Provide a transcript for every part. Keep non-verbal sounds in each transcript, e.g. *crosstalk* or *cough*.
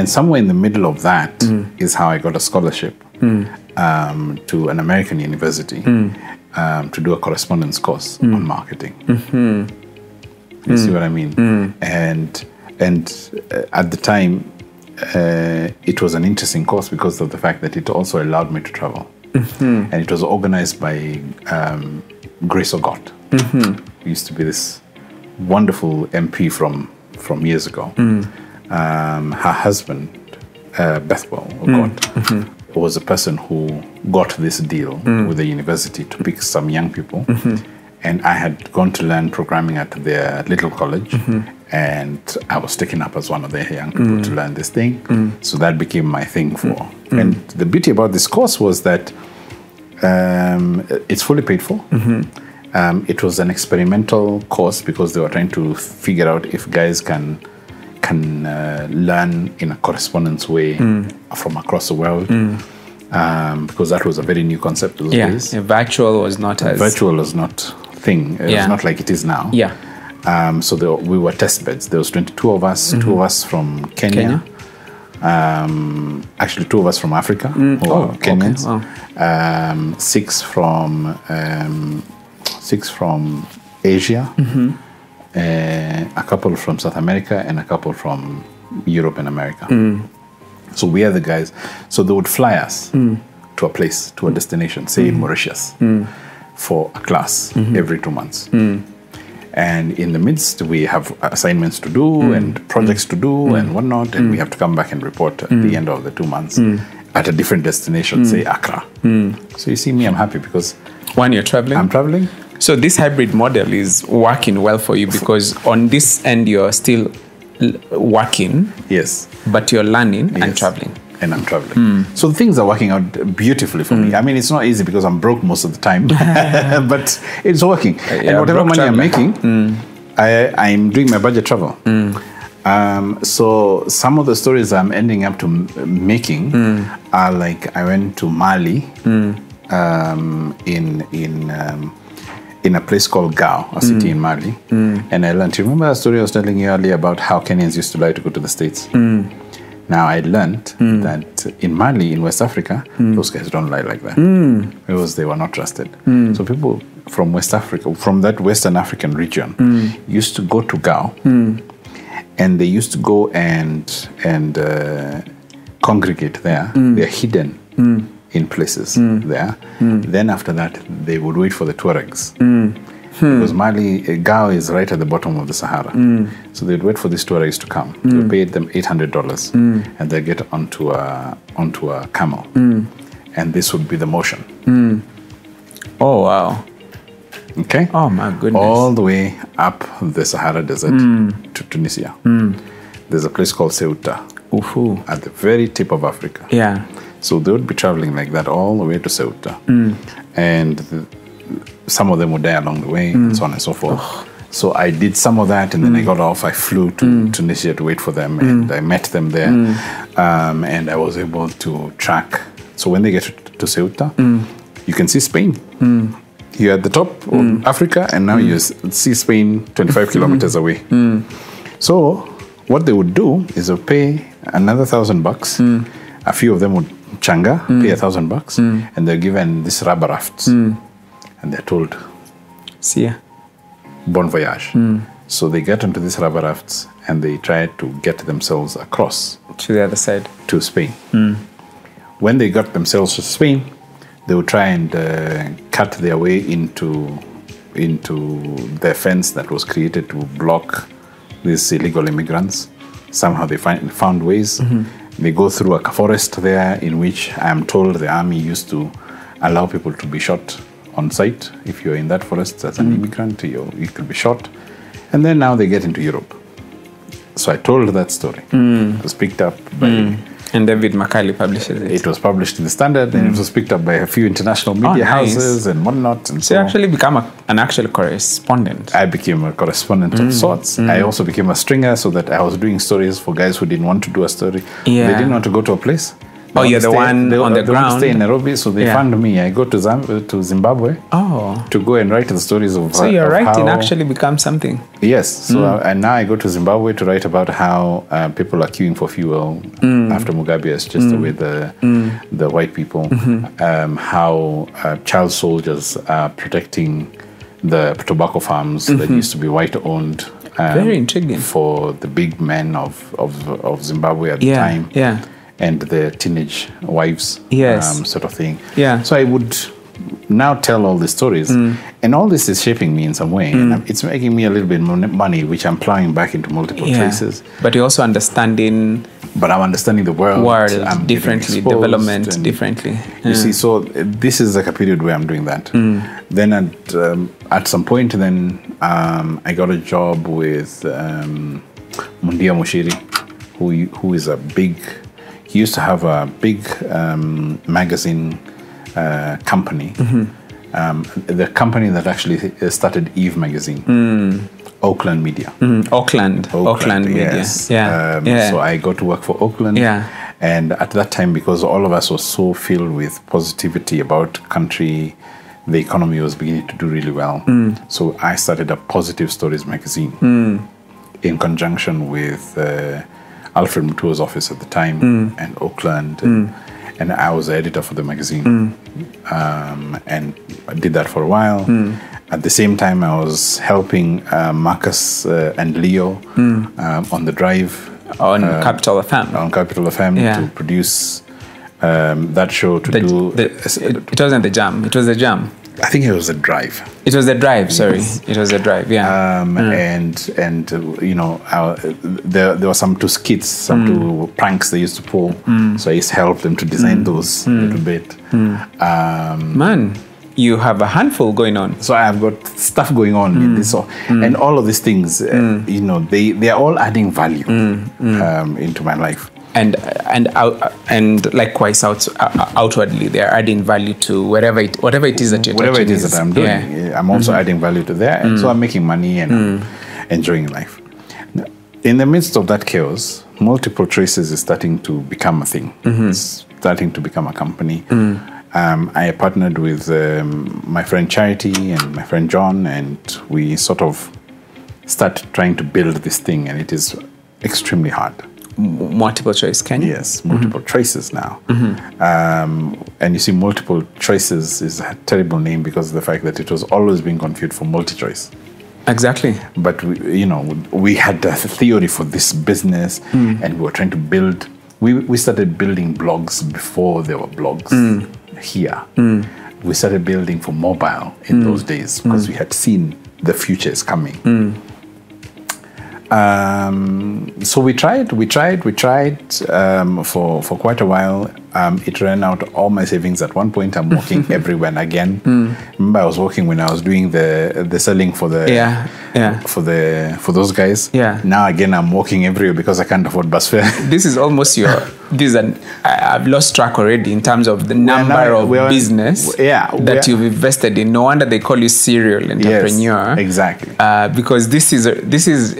and somewhere in the middle of that is how I got a scholarship um, to an American university um, to do a correspondence course on marketing. You see what I mean? And and uh, at the time, uh, it was an interesting course because of the fact that it also allowed me to travel, and it was organized by um, Grace Ogot. Who used to be this wonderful MP from from years ago. Um, her husband, uh, Bethwell mm. Ogot, mm-hmm. was a person who got this deal mm. with the university to pick some young people. Mm-hmm. And I had gone to learn programming at their little college, mm-hmm. and I was taken up as one of the young people mm. to learn this thing. So that became my thing for. And the beauty about this course was that um, it's fully paid for. Um, it was an experimental course because they were trying to figure out if guys can can uh, learn in a correspondence way from across the world. Um, because that was a very new concept those Yeah. days. yeah, Virtual was not as. Virtual was not thing. It Yeah. was not like it is now. Yeah. Um, so there, we were test beds. There was 22 of us, two of us from Kenya. Kenya. Um, actually, two of us from Africa, who Oh, okay. Kenyans. Wow. Um, six from um, six from Asia. Mm-hmm. Uh, a couple from South America and a couple from Europe and America. Mm. So we are the guys. So they would fly us Mm. to a place, to a destination, say Mauritius, for a class Mm-hmm. every two months. And in the midst, we have assignments to do Mm. and projects to do and whatnot, and we have to come back and report at Mm. the end of the two months at a different destination, say Accra. Mm. So you see me, I'm happy because When you're traveling. I'm traveling. So this hybrid model is working well for you because on this end you're still working, Yes. but you're learning and traveling. and I'm traveling. So things are working out beautifully for me. I mean, it's not easy because I'm broke most of the time, *laughs* *laughs* but it's working. yeah, and whatever money I'm traveler. making, I, I'm doing my budget travel. Um, so some of the stories I'm ending up to m- making are like I went to Mali um, in in um, in a place called Gao, a city mm. in Mali, and I learned. You remember that story I was telling you earlier about how Kenyans used to like to go to the states? Mm. Now I learned mm. that in Mali, in West Africa, those guys don't lie like that. Because they were not trusted. So people from West Africa, from that Western African region, used to go to Gao, and they used to go and and uh, congregate there. They're hidden in places hmm. there. Hmm. Then after that, they would wait for the Tuaregs. Hmm. Because Mali, uh, Gao is right at the bottom of the Sahara. So they'd wait for these Tuaregs to come. They paid them $800 and they get onto a, onto a camel. And this would be the motion. Oh wow. Okay? Oh my goodness. All the way up the Sahara Desert to Tunisia. There's a place called Ceuta Uhu. at the very tip of Africa. Yeah. So they would be traveling like that all the way to Ceuta. And the, some of them would die along the way, and so on and so forth. So I did some of that, and then I got off. I flew to Tunisia to wait for them, and I met them there. Um, and I was able to track. So when they get to, Ceuta, you can see Spain. You're at the top of Africa, and now you see Spain 25 kilometers away. So what they would do is they'll pay another thousand bucks. A few of them would changa, mm. pay a thousand bucks, mm. and they're given these rubber rafts, mm. and they're told See ya. bon voyage. So they get onto these rubber rafts and they try to get themselves across To the other side. to Spain. When they got themselves to Spain, they would try and uh, cut their way into into the fence that was created to block these illegal immigrants. Somehow they find, found ways. Mm-hmm. They go through a forest there, in which I am told the army used to allow people to be shot on sight. If you're in that forest as an hmm. immigrant, you, you could be shot. And then now they get into Europe. So I told that story. Hmm. It was picked up by hmm. And David Macaulay publishes it. it was published in the Standard and it was picked up by a few international media Mm. nice. houses and whatnot. And So so you actually become a, an actual correspondent. I became a correspondent Mm. of sorts. I also became a stringer so that I was doing stories for guys who didn't want to do a story. Yeah. They didn't want to go to a place. Oh, you're the one they, on the they want to stay in. Nairobi, so they Yeah. found me. I go to Zam- to Zimbabwe Oh, to go and write the stories of. so your writing how- actually becomes something. Yes. So Mm. uh, and now I go to Zimbabwe to write about how uh, people are queuing for fuel Mm. after Mugabe has just away the the white people. Mm-hmm. Um, how uh, child soldiers are protecting the tobacco farms that used to be white owned. Um, Mm-hmm. Very intriguing. for the big men of of, of Zimbabwe at the time. yeah. And the teenage wives. Yes. Um, sort of thing. Yeah. So I would now tell all these stories, Mm. and all this is shaping me in some way, and it's making me a little bit more money, which I'm plowing back into multiple Yeah. traces. But you're also understanding But I'm understanding the world, world I'm differently, development differently. You see, so uh, this is like a period where I'm doing that. Then at um, at some point, then um, I got a job with um, Mundia Mushiri, who who is a big. He used to have a big um, magazine uh, company. Um, the company that actually started Eve magazine, Oakland Media. Mm, Auckland, Auckland, Media. yes. Yeah, Um, yeah. So I got to work for Oakland. Yeah. And at that time, because all of us were so filled with positivity about country, the economy was beginning to do really well. Mm. So I started a Positive Stories magazine in conjunction with uh, Alfred Mutua's office at the time Mm. and Oakland. And, and I was the editor for the magazine. Mm. Um, and I did that for a while. Mm. At the same time, I was helping uh, Marcus uh, and Leo um, on the drive on uh, Capital FM. on Capital FM Yeah. to produce um, that show to The- do. the- it, it wasn't the jam. It was the jam. I think it was a drive, It was a drive. Sorry, it was a drive. Yeah. um, and and uh, you know uh, there there were some two skits, some two pranks they used to pull. So I used to help them to design those a little bit. Um, Man, you have a handful going on. so I've got stuff going on in this, so, and all of these things, uh, you know, they they are all adding value um, into my life. And and out, and likewise out, outwardly they're adding value to wherever it whatever it is that you're whatever it touching is that I'm doing, yeah. Mm-hmm. I'm also adding value to there, and so I'm making money and Mm. I'm enjoying life. In the midst of that chaos, multiple traces is starting to become a thing. Mm-hmm. It's starting to become a company. Mm. Um, I partnered with um, my friend Charity and my friend John, and we sort of start trying to build this thing, and it is extremely hard. Multiple choice can you Yes, multiple choices now. Um, and you see, multiple choices is a terrible name because of the fact that it was always being confused for multi choice. exactly But, we, you know, we had a theory for this business hmm. and we were trying to build. We, we started building blogs before there were blogs hmm. here. Hmm. We started building for mobile in those days because we had seen the future is coming. Um, so we tried, we tried, we tried um, for for quite a while. Um, it ran out all my savings at one point. I'm working *laughs* everywhere and again. Remember, I was working when I was doing the the selling for the yeah yeah for the for those guys. Yeah. Now again, I'm working everywhere because I can't afford bus fare. *laughs* this is almost your this is an I- I've lost track already in terms of the number now- of business yeah, that you've invested in. No wonder they call you serial entrepreneur. Yes, exactly. Uh, because this is this is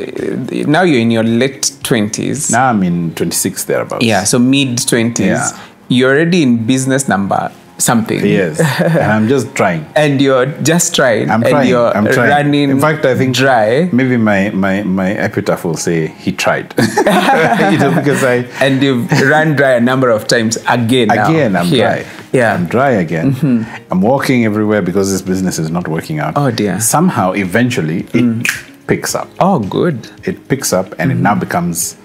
now you're in your late twenties. now I'm in 26 thereabouts. Yeah, so mid twenties. Yeah. You're already in business number something. Yes, *laughs* and I'm just trying. And you're just trying. I'm and trying. You're I'm trying. running. In fact, I think dry. Maybe my my my epitaph will say he tried. *laughs* *laughs* you know, because I And you've run dry a number of times again. now, again I'm here. dry. Yeah. I'm dry again. Mm-hmm. I'm walking everywhere because this business is not working out. Oh, dear. Somehow, eventually, it mm. picks up. Oh, good. It picks up, and it mm-hmm. now becomes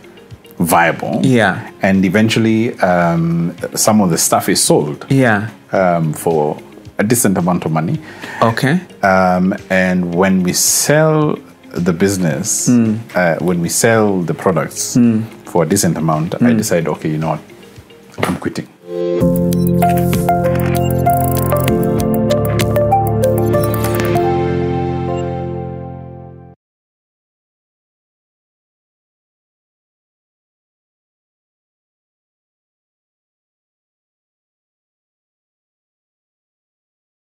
viable. Yeah. And eventually, um, some of the stuff is sold Yeah. um, for a decent amount of money. Okay. Um, and when we sell the business, uh, when we sell the products for a decent amount, I decide, okay, you know what, I'm quitting.